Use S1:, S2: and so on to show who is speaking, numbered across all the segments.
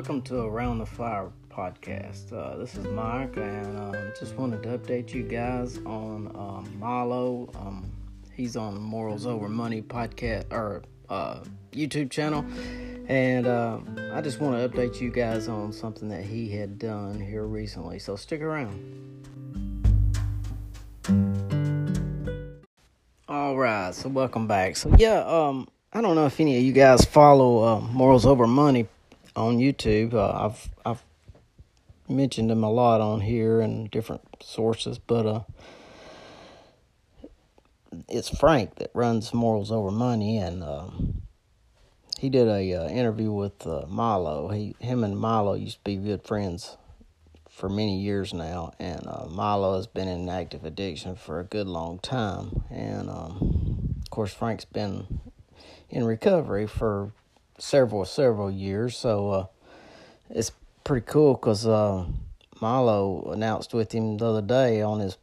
S1: welcome to Around the Fire podcast. Uh, this is Mike, and um, just wanted to update you guys on um, Milo. Um, he's on Morals Over Money podcast or uh, YouTube channel, and uh, I just want to update you guys on something that he had done here recently. So stick around. All right, so welcome back. So yeah, um, I don't know if any of you guys follow uh, Morals Over Money on YouTube. Uh, I've I've mentioned him a lot on here and different sources, but uh, it's Frank that runs Morals Over Money, and um, he did a uh, interview with uh, Milo. He him and Milo used to be good friends for many years now, and uh, Milo has been in active addiction for a good long time, and um, of course Frank's been in recovery for several several years. So uh, it's pretty cool because uh, Milo announced with him the other day on his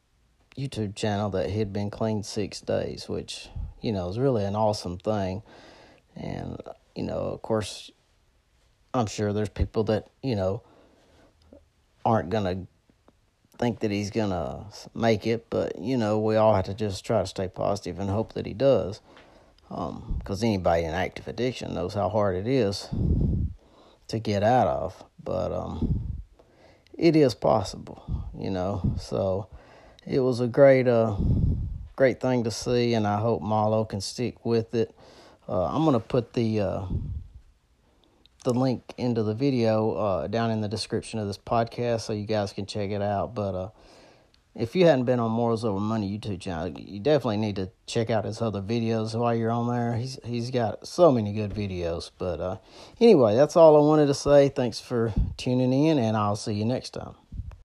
S1: YouTube channel that he'd been clean six days, which you know is really an awesome thing. And you know, of course, I'm sure there's people that you know aren't gonna think that he's gonna make it, but you know, we all have to just try to stay positive and hope that he does because um, anybody in active addiction knows how hard it is to get out of. But um, it is possible, you know. So it was a great, uh, great thing to see, and I hope Marlo can stick with it. Uh, I'm gonna put the uh, the link into the video uh, down in the description of this podcast so you guys can check it out. But uh, if you hadn't been on Morals Over Money YouTube channel, you definitely need to check out his other videos while you're on there. He's he's got so many good videos. But uh, anyway, that's all I wanted to say. Thanks for tuning in, and I'll see you next time.